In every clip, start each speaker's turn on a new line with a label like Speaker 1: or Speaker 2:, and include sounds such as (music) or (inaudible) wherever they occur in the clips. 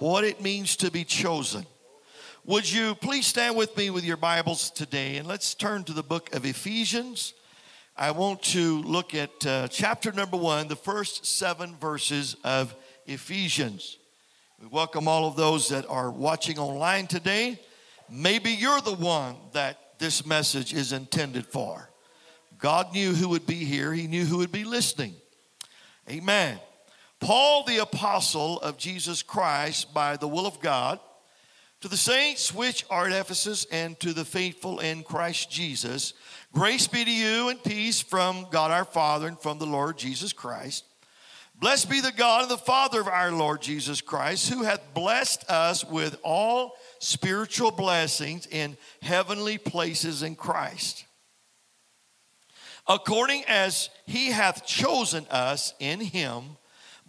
Speaker 1: what it means to be chosen. Would you please stand with me with your Bibles today and let's turn to the book of Ephesians. I want to look at uh, chapter number one, the first seven verses of Ephesians. We welcome all of those that are watching online today. Maybe you're the one that this message is intended for. God knew who would be here, He knew who would be listening. Amen. Paul, the apostle of Jesus Christ, by the will of God, to the saints which are at Ephesus and to the faithful in Christ Jesus, grace be to you and peace from God our Father and from the Lord Jesus Christ. Blessed be the God and the Father of our Lord Jesus Christ, who hath blessed us with all spiritual blessings in heavenly places in Christ, according as he hath chosen us in him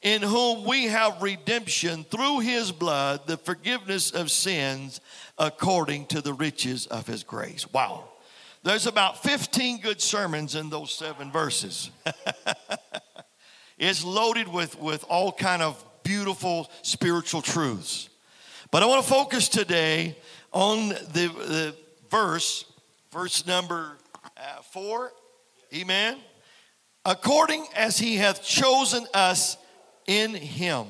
Speaker 1: In whom we have redemption through his blood, the forgiveness of sins according to the riches of his grace. Wow. There's about 15 good sermons in those seven verses. (laughs) it's loaded with, with all kind of beautiful spiritual truths. But I want to focus today on the, the verse, verse number uh, four. Amen. According as he hath chosen us in him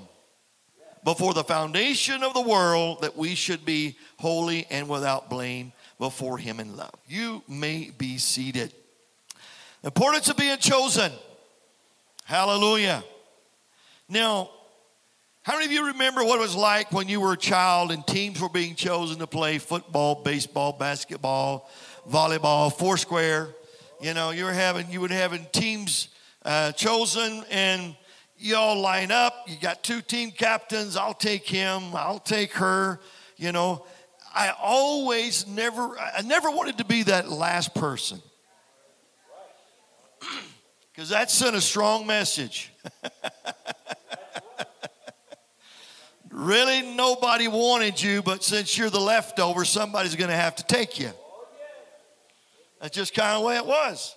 Speaker 1: before the foundation of the world that we should be holy and without blame before Him in love. You may be seated. Importance of being chosen. Hallelujah. Now, how many of you remember what it was like when you were a child and teams were being chosen to play football, baseball, basketball, volleyball, foursquare? You know, you were having you were having teams uh, chosen, and you all line up. You got two team captains. I'll take him. I'll take her. You know, I always never, I never wanted to be that last person. (clears throat) Because that sent a strong message. (laughs) really, nobody wanted you, but since you're the leftover, somebody's going to have to take you. That's just kind of the way it was.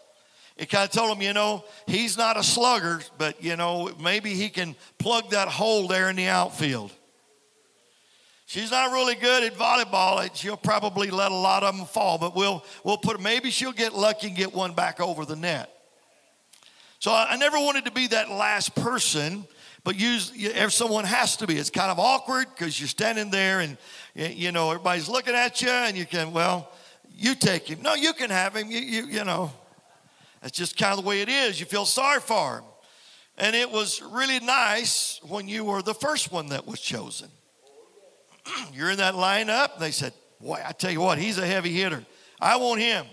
Speaker 1: It kind of told him, you know, he's not a slugger, but, you know, maybe he can plug that hole there in the outfield. She's not really good at volleyball. She'll probably let a lot of them fall, but we'll, we'll put, maybe she'll get lucky and get one back over the net. So I, I never wanted to be that last person, but use, if someone has to be. It's kind of awkward because you're standing there and, you know, everybody's looking at you and you can, well, you take him. No, you can have him. You, you, you know, that's just kind of the way it is. You feel sorry for him. And it was really nice when you were the first one that was chosen. (clears throat) you're in that lineup. They said, Boy, I tell you what, he's a heavy hitter. I want him.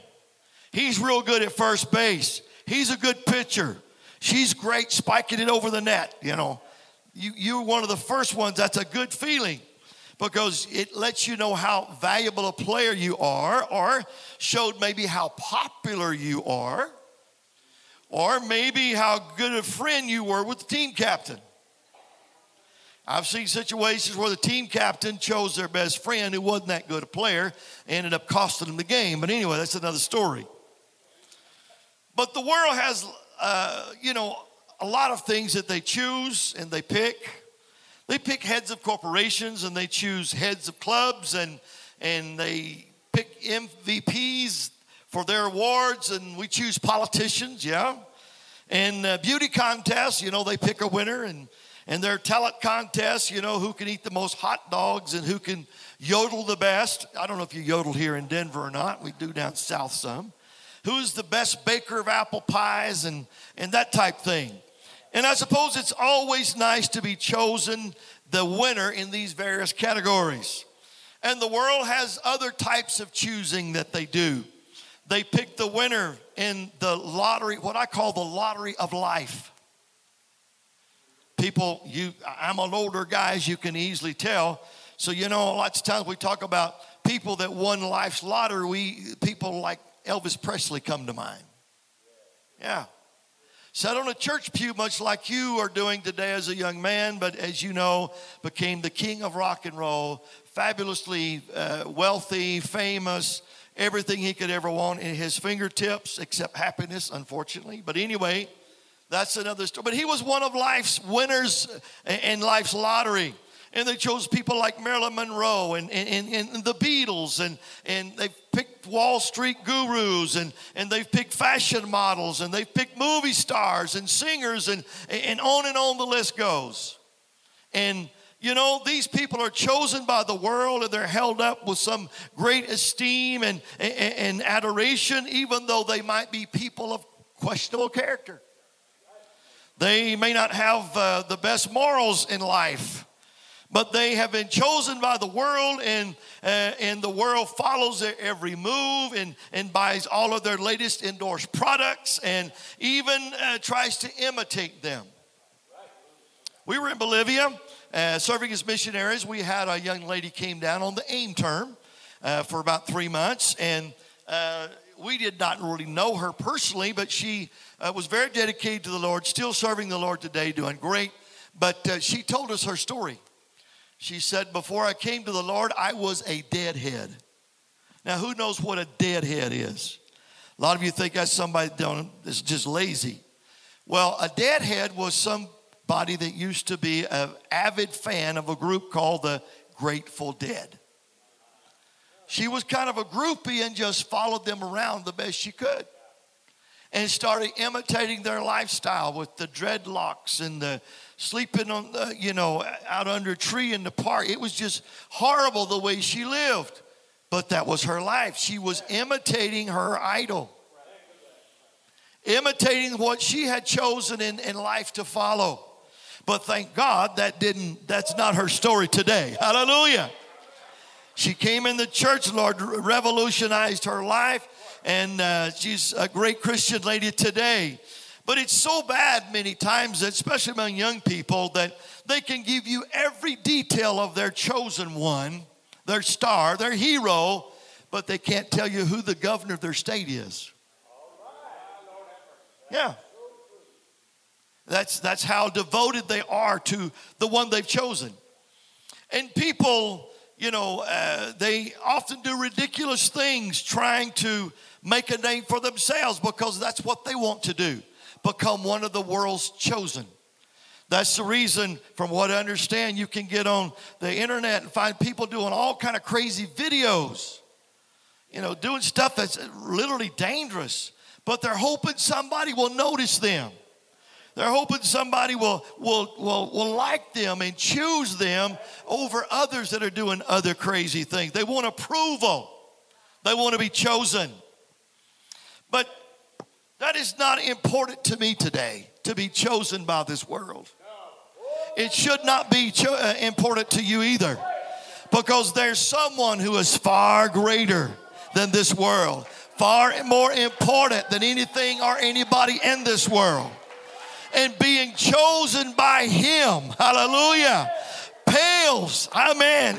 Speaker 1: He's real good at first base. He's a good pitcher. She's great spiking it over the net, you know. You, you're one of the first ones. That's a good feeling because it lets you know how valuable a player you are, or showed maybe how popular you are, or maybe how good a friend you were with the team captain. I've seen situations where the team captain chose their best friend who wasn't that good a player, ended up costing them the game. But anyway, that's another story. But the world has, uh, you know, a lot of things that they choose and they pick. They pick heads of corporations and they choose heads of clubs and and they pick MVPs for their awards and we choose politicians, yeah. And uh, beauty contests, you know, they pick a winner and and their talent contests, you know, who can eat the most hot dogs and who can yodel the best. I don't know if you yodel here in Denver or not. We do down south some. Who's the best baker of apple pies and, and that type thing. And I suppose it's always nice to be chosen the winner in these various categories. And the world has other types of choosing that they do. They pick the winner in the lottery, what I call the lottery of life. People you i'm an older guy as you can easily tell. So you know lots of times we talk about people that won life's lottery. We people like elvis presley come to mind. Yeah. Sat on a church pew, much like you are doing today as a young man, but as you know, became the king of rock and roll, fabulously uh, wealthy, famous, everything he could ever want in his fingertips, except happiness, unfortunately. But anyway, that's another story. But he was one of life's winners in life's lottery. And they chose people like Marilyn Monroe and, and, and, the Beatles, and, and they've picked Wall Street gurus, and, and they've picked fashion models, and they've picked movie stars and singers, and, and on and on the list goes. And you know, these people are chosen by the world and they're held up with some great esteem and, and, and adoration, even though they might be people of questionable character. They may not have uh, the best morals in life, but they have been chosen by the world, and, uh, and the world follows their every move and, and buys all of their latest endorsed products and even uh, tries to imitate them. We were in Bolivia uh, serving as missionaries. We had a young lady came down on the AIM term uh, for about three months, and uh, we did not really know her personally, but she uh, was very dedicated to the Lord, still serving the Lord today, doing great. But uh, she told us her story. She said, Before I came to the Lord, I was a deadhead. Now, who knows what a deadhead is? A lot of you think that's somebody that's just lazy. Well, a deadhead was somebody that used to be an avid fan of a group called the Grateful Dead. She was kind of a groupie and just followed them around the best she could and started imitating their lifestyle with the dreadlocks and the sleeping on the, you know, out under a tree in the park. It was just horrible the way she lived. But that was her life. She was imitating her idol, imitating what she had chosen in, in life to follow. But thank God that didn't, that's not her story today. Hallelujah. She came in the church, Lord revolutionized her life and uh, she's a great Christian lady today. But it's so bad many times, especially among young people, that they can give you every detail of their chosen one, their star, their hero, but they can't tell you who the governor of their state is. Yeah. That's, that's how devoted they are to the one they've chosen. And people, you know, uh, they often do ridiculous things trying to make a name for themselves because that's what they want to do become one of the world's chosen. That's the reason, from what I understand, you can get on the internet and find people doing all kind of crazy videos, you know, doing stuff that's literally dangerous. But they're hoping somebody will notice them. They're hoping somebody will, will, will, will like them and choose them over others that are doing other crazy things. They want approval, they want to be chosen. But that is not important to me today to be chosen by this world. It should not be cho- uh, important to you either because there's someone who is far greater than this world, far more important than anything or anybody in this world. And being chosen by Him, hallelujah, pales, amen,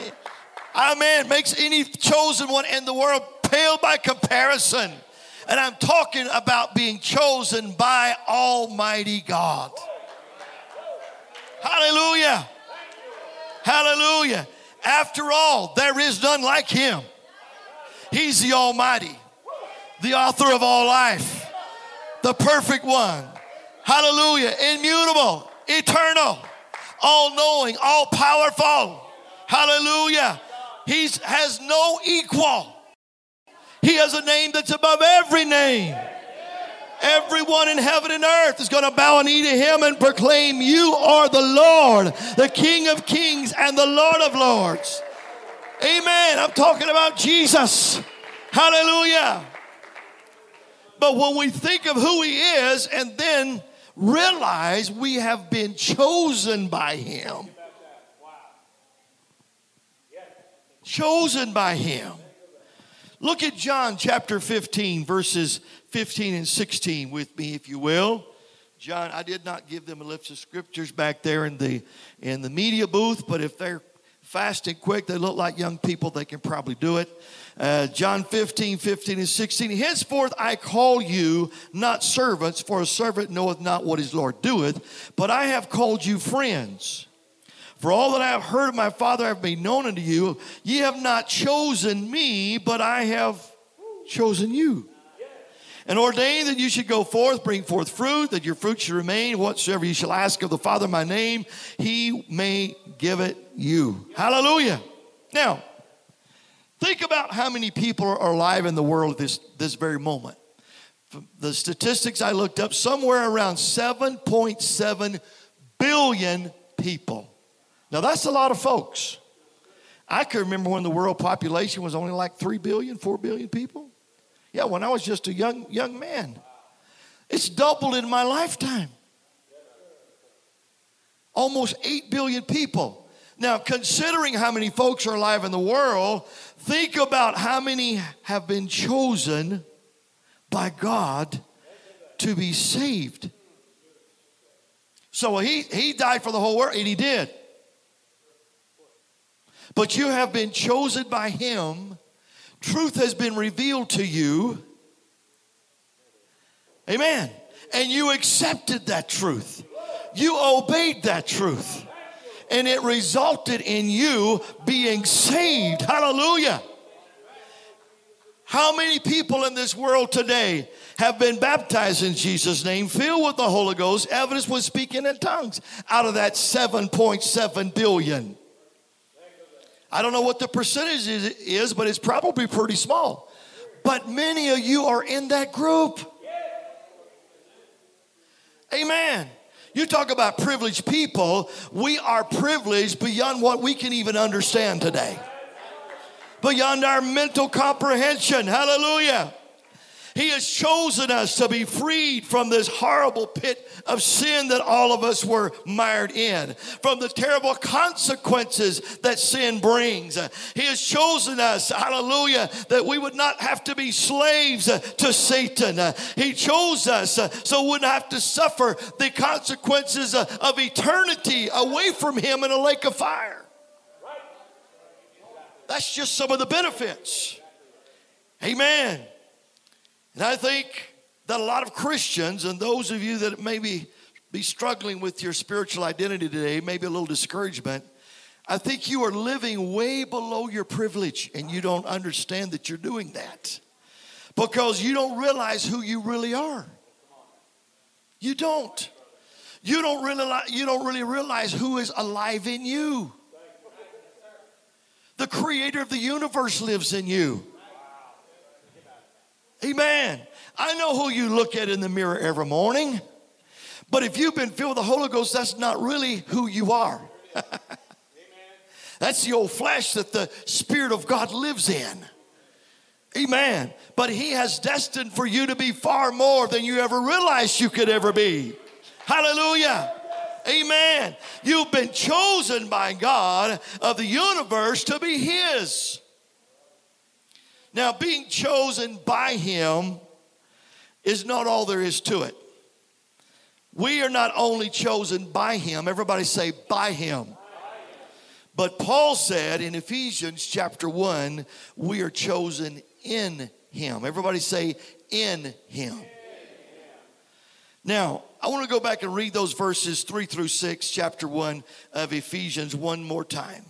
Speaker 1: amen, makes any chosen one in the world pale by comparison and I'm talking about being chosen by Almighty God. Hallelujah. Hallelujah. After all, there is none like him. He's the Almighty, the author of all life, the perfect one. Hallelujah. Immutable, eternal, all knowing, all powerful. Hallelujah. He has no equal. He has a name that's above every name. Everyone in heaven and earth is going to bow a knee to him and proclaim, You are the Lord, the King of kings and the Lord of lords. Amen. I'm talking about Jesus. Hallelujah. But when we think of who he is and then realize we have been chosen by him, chosen by him. Look at John chapter 15, verses 15 and 16 with me, if you will. John, I did not give them a list of scriptures back there in the in the media booth, but if they're fast and quick. They look like young people. They can probably do it. Uh, John 15, 15 and 16. Henceforth I call you not servants, for a servant knoweth not what his Lord doeth, but I have called you friends. For all that I have heard of my Father I have made known unto you. Ye have not chosen me, but I have chosen you. And ordained that you should go forth, bring forth fruit, that your fruit should remain. Whatsoever you shall ask of the Father my name, he may give it you. Hallelujah. Now, think about how many people are alive in the world this, this very moment. The statistics I looked up, somewhere around 7.7 billion people. Now, that's a lot of folks. I can remember when the world population was only like 3 billion, 4 billion people. Yeah, when I was just a young, young man. It's doubled in my lifetime. Almost 8 billion people. Now, considering how many folks are alive in the world, think about how many have been chosen by God to be saved. So he, he died for the whole world, and he did. But you have been chosen by him. Truth has been revealed to you. Amen. And you accepted that truth. You obeyed that truth and it resulted in you being saved. Hallelujah. How many people in this world today have been baptized in Jesus' name, filled with the Holy Ghost, evidence was speaking in tongues out of that 7.7 billion? I don't know what the percentage is, but it's probably pretty small. But many of you are in that group. Amen. You talk about privileged people, we are privileged beyond what we can even understand today, beyond our mental comprehension. Hallelujah. He has chosen us to be freed from this horrible pit of sin that all of us were mired in, from the terrible consequences that sin brings. He has chosen us, hallelujah, that we would not have to be slaves uh, to Satan. Uh, he chose us uh, so we wouldn't have to suffer the consequences of eternity away from Him in a lake of fire. That's just some of the benefits. Amen. And I think that a lot of Christians and those of you that maybe be struggling with your spiritual identity today, maybe a little discouragement, I think you are living way below your privilege and you don't understand that you're doing that because you don't realize who you really are. You don't. You don't really you don't really realize who is alive in you. The creator of the universe lives in you. Amen. I know who you look at in the mirror every morning, but if you've been filled with the Holy Ghost, that's not really who you are. (laughs) that's the old flesh that the Spirit of God lives in. Amen. But He has destined for you to be far more than you ever realized you could ever be. Hallelujah. Amen. You've been chosen by God of the universe to be His. Now, being chosen by Him is not all there is to it. We are not only chosen by Him, everybody say, by Him. But Paul said in Ephesians chapter 1, we are chosen in Him. Everybody say, in Him. Now, I want to go back and read those verses 3 through 6, chapter 1 of Ephesians, one more time.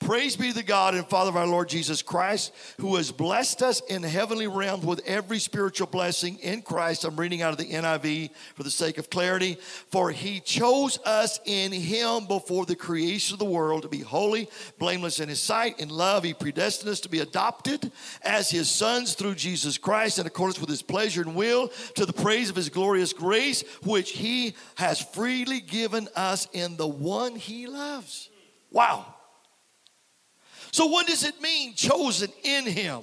Speaker 1: Praise be the God and Father of our Lord Jesus Christ, who has blessed us in heavenly realms with every spiritual blessing in Christ. I'm reading out of the NIV for the sake of clarity. For he chose us in him before the creation of the world to be holy, blameless in his sight. In love, he predestined us to be adopted as his sons through Jesus Christ in accordance with his pleasure and will to the praise of his glorious grace, which he has freely given us in the one he loves. Wow. So, what does it mean, chosen in Him?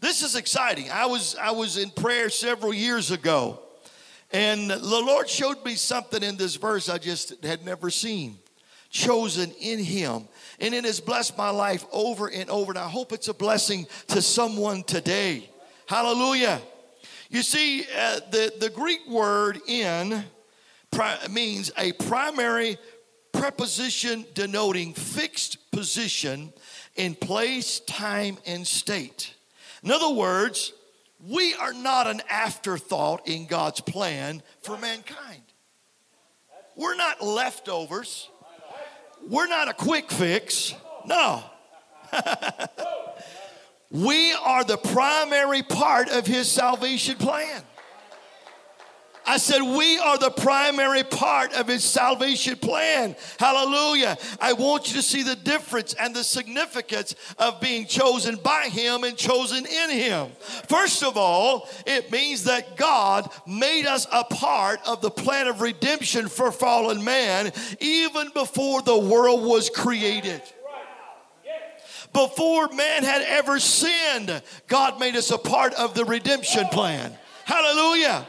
Speaker 1: This is exciting. I was, I was in prayer several years ago, and the Lord showed me something in this verse I just had never seen. Chosen in Him. And it has blessed my life over and over. And I hope it's a blessing to someone today. Hallelujah. You see, uh, the, the Greek word in pri- means a primary preposition denoting fixed position in place, time, and state. In other words, we are not an afterthought in God's plan for mankind. We're not leftovers. We're not a quick fix. No. (laughs) we are the primary part of His salvation plan. I said, We are the primary part of his salvation plan. Hallelujah. I want you to see the difference and the significance of being chosen by him and chosen in him. First of all, it means that God made us a part of the plan of redemption for fallen man even before the world was created. Before man had ever sinned, God made us a part of the redemption plan. Hallelujah.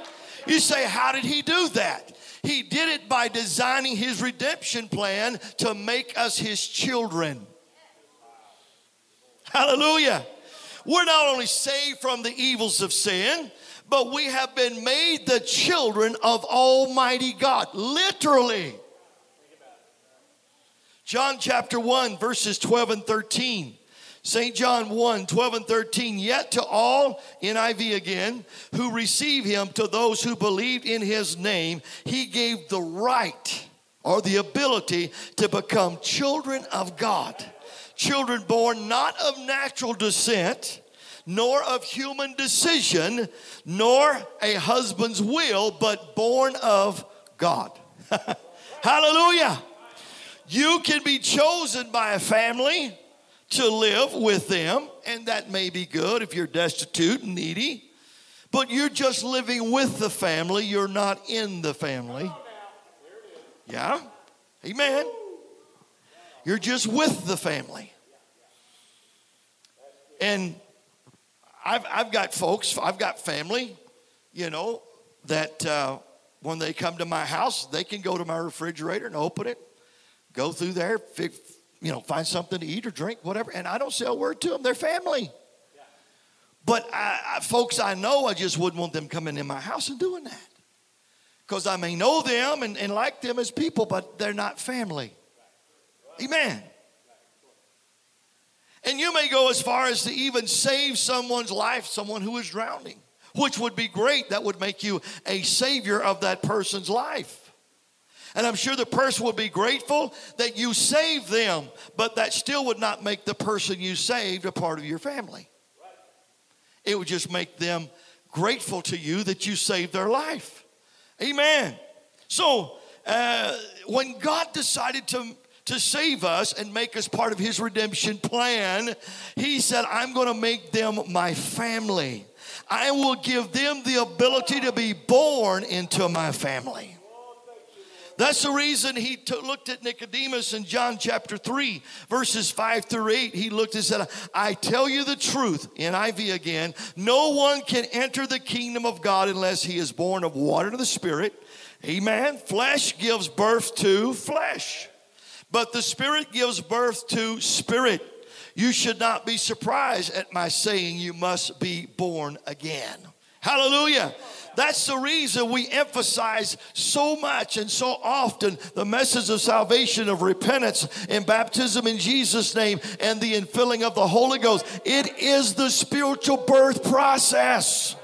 Speaker 1: You say, how did he do that? He did it by designing his redemption plan to make us his children. Hallelujah. We're not only saved from the evils of sin, but we have been made the children of Almighty God. Literally. John chapter 1, verses 12 and 13. St. John 1 12 and 13. Yet to all, NIV again, who receive him, to those who believed in his name, he gave the right or the ability to become children of God. Children born not of natural descent, nor of human decision, nor a husband's will, but born of God. (laughs) Hallelujah. You can be chosen by a family to live with them, and that may be good if you're destitute and needy, but you're just living with the family, you're not in the family. Yeah? Amen. You're just with the family. And I've, I've got folks, I've got family, you know, that uh, when they come to my house, they can go to my refrigerator and open it, go through there, you know, find something to eat or drink, whatever. And I don't say a word to them. They're family. But I, I, folks I know, I just wouldn't want them coming in my house and doing that. Because I may know them and, and like them as people, but they're not family. Amen. And you may go as far as to even save someone's life, someone who is drowning, which would be great. That would make you a savior of that person's life. And I'm sure the person would be grateful that you saved them, but that still would not make the person you saved a part of your family. It would just make them grateful to you that you saved their life. Amen. So, uh, when God decided to, to save us and make us part of His redemption plan, He said, I'm going to make them my family. I will give them the ability to be born into my family. That's the reason he t- looked at Nicodemus in John chapter 3, verses 5 through 8. He looked and said, I tell you the truth, in NIV again, no one can enter the kingdom of God unless he is born of water and the Spirit. Amen. Flesh gives birth to flesh, but the Spirit gives birth to spirit. You should not be surprised at my saying you must be born again. Hallelujah. That's the reason we emphasize so much and so often the message of salvation, of repentance and baptism in Jesus' name and the infilling of the Holy Ghost. It is the spiritual birth process.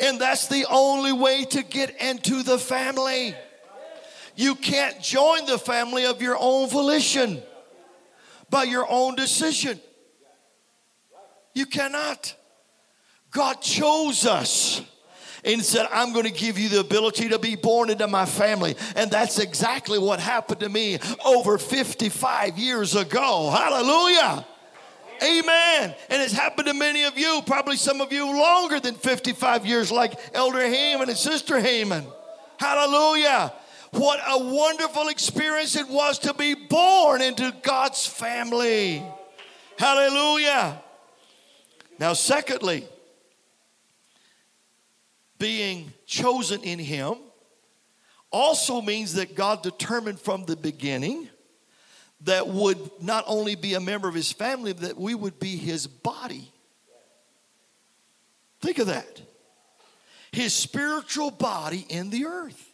Speaker 1: And that's the only way to get into the family. You can't join the family of your own volition by your own decision. You cannot. God chose us and said, I'm going to give you the ability to be born into my family. And that's exactly what happened to me over 55 years ago. Hallelujah. Amen. And it's happened to many of you, probably some of you longer than 55 years, like Elder Heyman and Sister Heyman. Hallelujah. What a wonderful experience it was to be born into God's family. Hallelujah. Now, secondly, being chosen in Him also means that God determined from the beginning that would not only be a member of His family, but that we would be His body. Think of that. His spiritual body in the earth.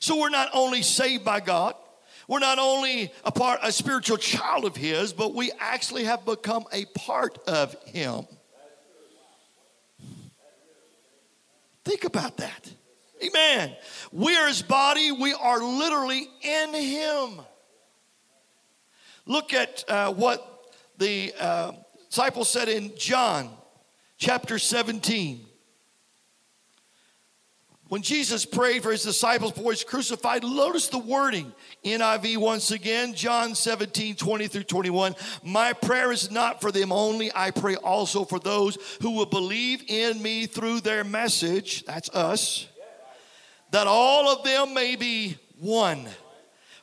Speaker 1: So we're not only saved by God, We're not only a part, a spiritual child of His, but we actually have become a part of Him. Think about that. Amen. We are His body. We are literally in Him. Look at uh, what the uh, disciple said in John chapter 17. When Jesus prayed for his disciples before he's crucified, notice the wording. NIV once again, John 17, 20 through 21. My prayer is not for them only, I pray also for those who will believe in me through their message. That's us. That all of them may be one.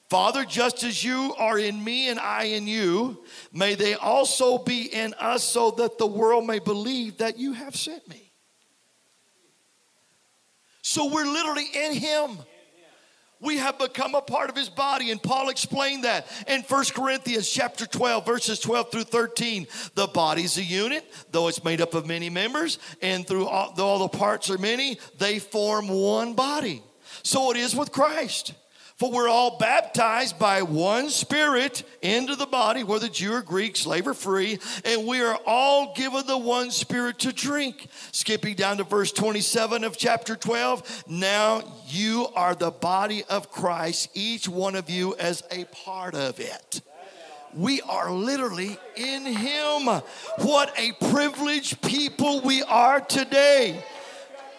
Speaker 1: Father, just as you are in me and I in you, may they also be in us so that the world may believe that you have sent me. So we're literally in Him. We have become a part of his body, and Paul explained that in 1 Corinthians chapter 12, verses 12 through 13. The body's a unit, though it's made up of many members, and through all, though all the parts are many, they form one body. So it is with Christ. For we're all baptized by one Spirit into the body, whether Jew or Greek, slave or free, and we are all given the one Spirit to drink. Skipping down to verse 27 of chapter 12. Now you are the body of Christ, each one of you as a part of it. We are literally in Him. What a privileged people we are today.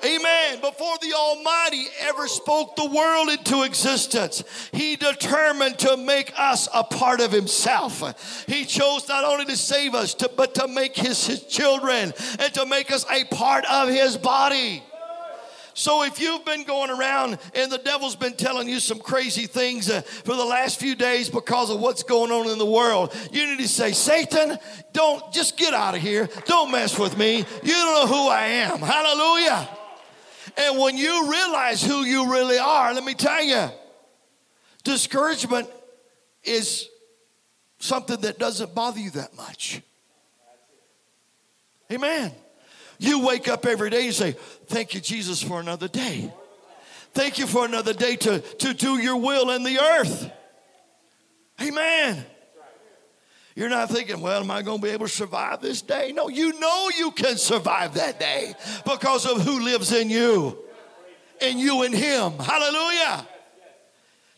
Speaker 1: Amen. Before the Almighty ever spoke the world into existence, He determined to make us a part of Himself. He chose not only to save us, to, but to make his, his children and to make us a part of His body. So if you've been going around and the devil's been telling you some crazy things uh, for the last few days because of what's going on in the world, you need to say, Satan, don't just get out of here. Don't mess with me. You don't know who I am. Hallelujah. And when you realize who you really are, let me tell you, discouragement is something that doesn't bother you that much. Amen. You wake up every day and say, Thank you, Jesus, for another day. Thank you for another day to, to do your will in the earth. Amen. You're not thinking, well, am I going to be able to survive this day? No, you know you can survive that day because of who lives in you and you and Him. Hallelujah.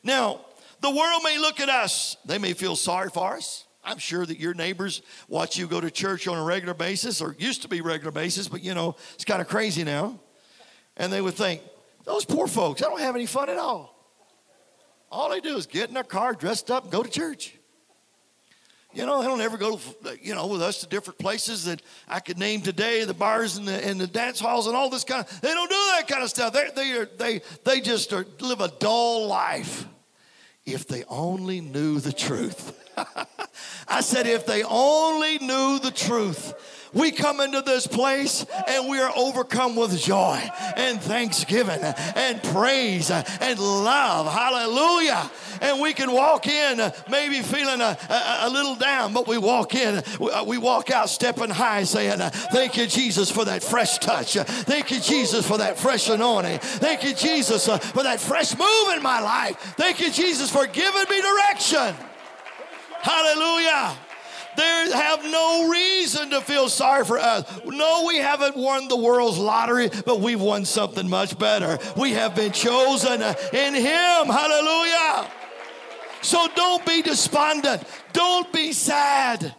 Speaker 1: Now, the world may look at us, they may feel sorry for us. I'm sure that your neighbors watch you go to church on a regular basis, or used to be regular basis, but you know, it's kind of crazy now. And they would think, those poor folks, I don't have any fun at all. All they do is get in their car, dressed up, go to church. You know, they don't ever go, you know, with us to different places that I could name today, the bars and the, and the dance halls and all this kind of, they don't do that kind of stuff. They, they, are, they, they just are, live a dull life. If they only knew the truth. (laughs) I said, if they only knew the truth we come into this place and we are overcome with joy and thanksgiving and praise and love. Hallelujah. And we can walk in maybe feeling a, a, a little down, but we walk in, we walk out stepping high saying, Thank you, Jesus, for that fresh touch. Thank you, Jesus, for that fresh anointing. Thank you, Jesus, uh, for that fresh move in my life. Thank you, Jesus, for giving me direction. Hallelujah. They have no reason to feel sorry for us. No, we haven't won the world's lottery, but we've won something much better. We have been chosen in Him. Hallelujah. So don't be despondent. Don't be sad.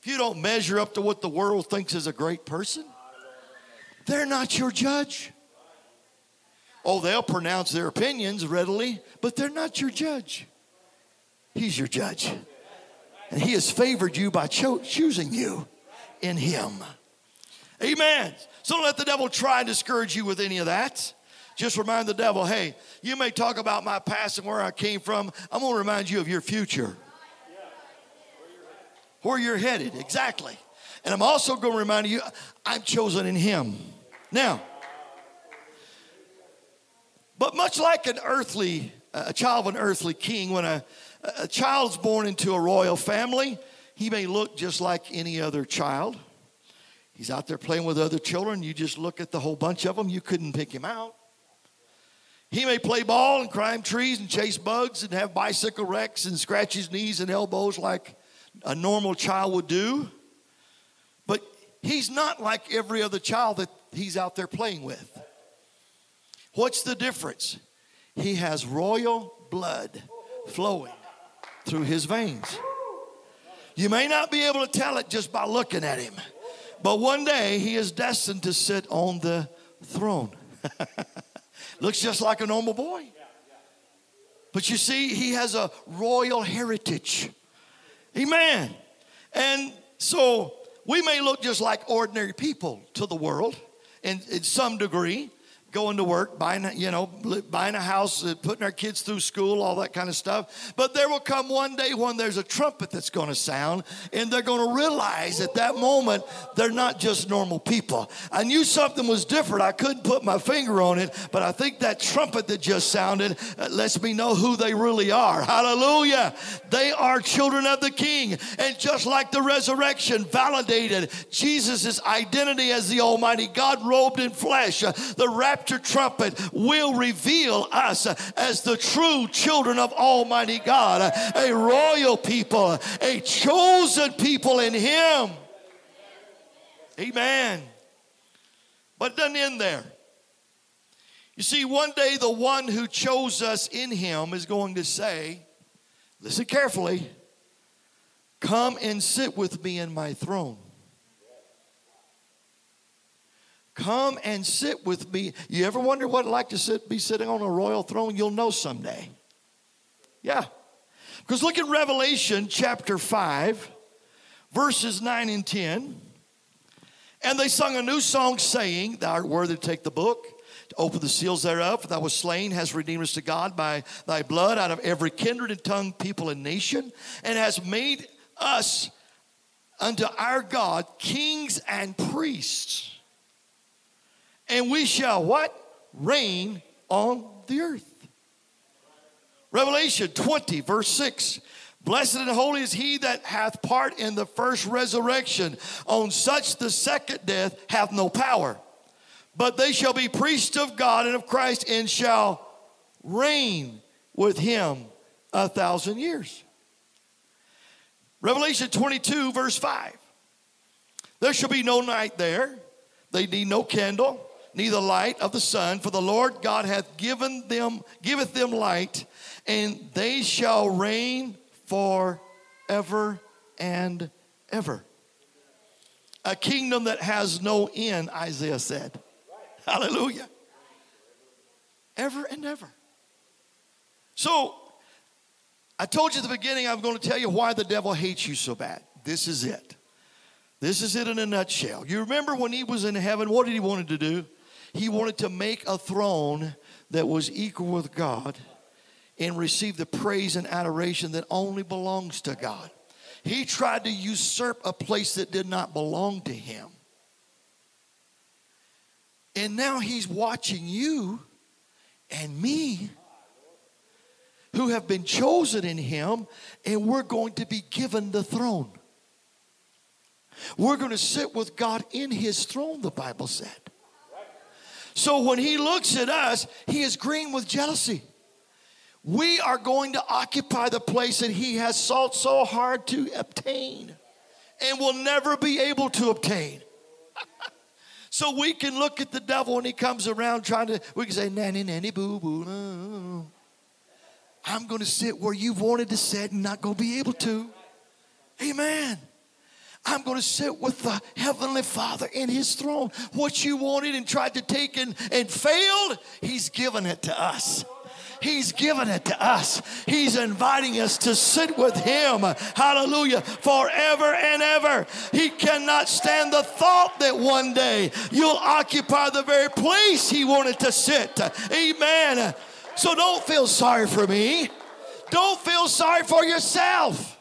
Speaker 1: If you don't measure up to what the world thinks is a great person, they're not your judge. Oh, they'll pronounce their opinions readily, but they're not your judge. He's your judge. And He has favored you by cho- choosing you in Him. Amen. So don't let the devil try and discourage you with any of that. Just remind the devil, hey, you may talk about my past and where I came from. I'm going to remind you of your future. Where you're headed, exactly. And I'm also going to remind you, I'm chosen in Him. Now, but much like an earthly, a child of an earthly king, when a a child's born into a royal family, he may look just like any other child. He's out there playing with other children. You just look at the whole bunch of them, you couldn't pick him out. He may play ball and climb trees and chase bugs and have bicycle wrecks and scratch his knees and elbows like a normal child would do. But he's not like every other child that he's out there playing with. What's the difference? He has royal blood flowing through his veins. You may not be able to tell it just by looking at him, but one day he is destined to sit on the throne. (laughs) Looks just like a normal boy. But you see, he has a royal heritage. Amen. And so we may look just like ordinary people to the world in, in some degree, going to work, buying, you know, buying a house, uh, putting our kids through school, all that kind of stuff. But there will come one day when there's a trumpet that's going to sound, and they're going to realize at that moment they're not just normal people. I knew something was different. I couldn't put my finger on it, but I think that trumpet that just sounded uh, lets me know who they really are. Hallelujah. They are children of the King. And just like the resurrection validated Jesus' identity as the Almighty God robed in flesh, uh, the rapture rapture trumpet will reveal us as the true children of Almighty God, a royal people, a chosen people in Him. Amen. But doesn't end there. You see, one day the one who chose us in Him is going to say, listen carefully, come and sit with me in my throne. Come and sit with me. You ever wonder what it's like to sit, be sitting on a royal throne? You'll know someday. Yeah. Because look at Revelation chapter 5, verses 9 and 10. And they sung a new song saying, Thou art worthy to take the book, to open the seals thereof, for thou wast slain, hast redeemed us to God by thy blood out of every kindred and tongue, people, and nation, and has made us unto our God kings and priests and we shall what? Reign on the earth. Revelation 20, verse 6. Blessed and holy is he that hath part in the first resurrection. On such the second death hath no power. But they shall be priests of God and of Christ and shall reign with him a thousand years. Revelation 22, verse 5. There shall be no night there. They need no candle neither light of the sun, for the Lord God hath given them, giveth them light, and they shall reign forever and ever. A kingdom that has no end, Isaiah said. Hallelujah. Ever and ever. So, I told you at the beginning, I'm going to tell you why the devil hates you so bad. This is it. This is it in a nutshell. You remember when he was in heaven, what did he want to do? He wanted to make a throne that was equal with God and receive the praise and adoration that only belongs to God. He tried to usurp a place that did not belong to him. And now he's watching you and me who have been chosen in him, and we're going to be given the throne. We're going to sit with God in his throne, the Bible said. So when he looks at us, he is green with jealousy. We are going to occupy the place that he has sought so hard to obtain and will never be able to obtain. (laughs) so we can look at the devil when he comes around trying to, we can say, nanny, nanny, boo, boo. I'm going to sit where you've wanted to sit and not going to be able to. Amen. I'm going to sit with the Heavenly Father in His throne. What you wanted and tried to take and, and failed, He's given it to us. He's given it to us. He's inviting us to sit with Him. Hallelujah. Forever and ever. He cannot stand the thought that one day you'll occupy the very place He wanted to sit. Amen. So don't feel sorry for me. Don't feel sorry for yourself.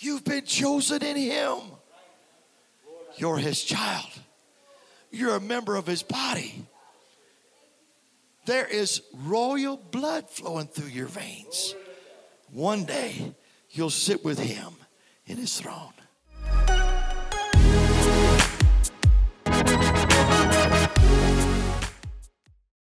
Speaker 1: You've been chosen in Him. You're His child, you're a member of His body. There is royal blood flowing through your veins. One day, you'll sit with Him in His throne.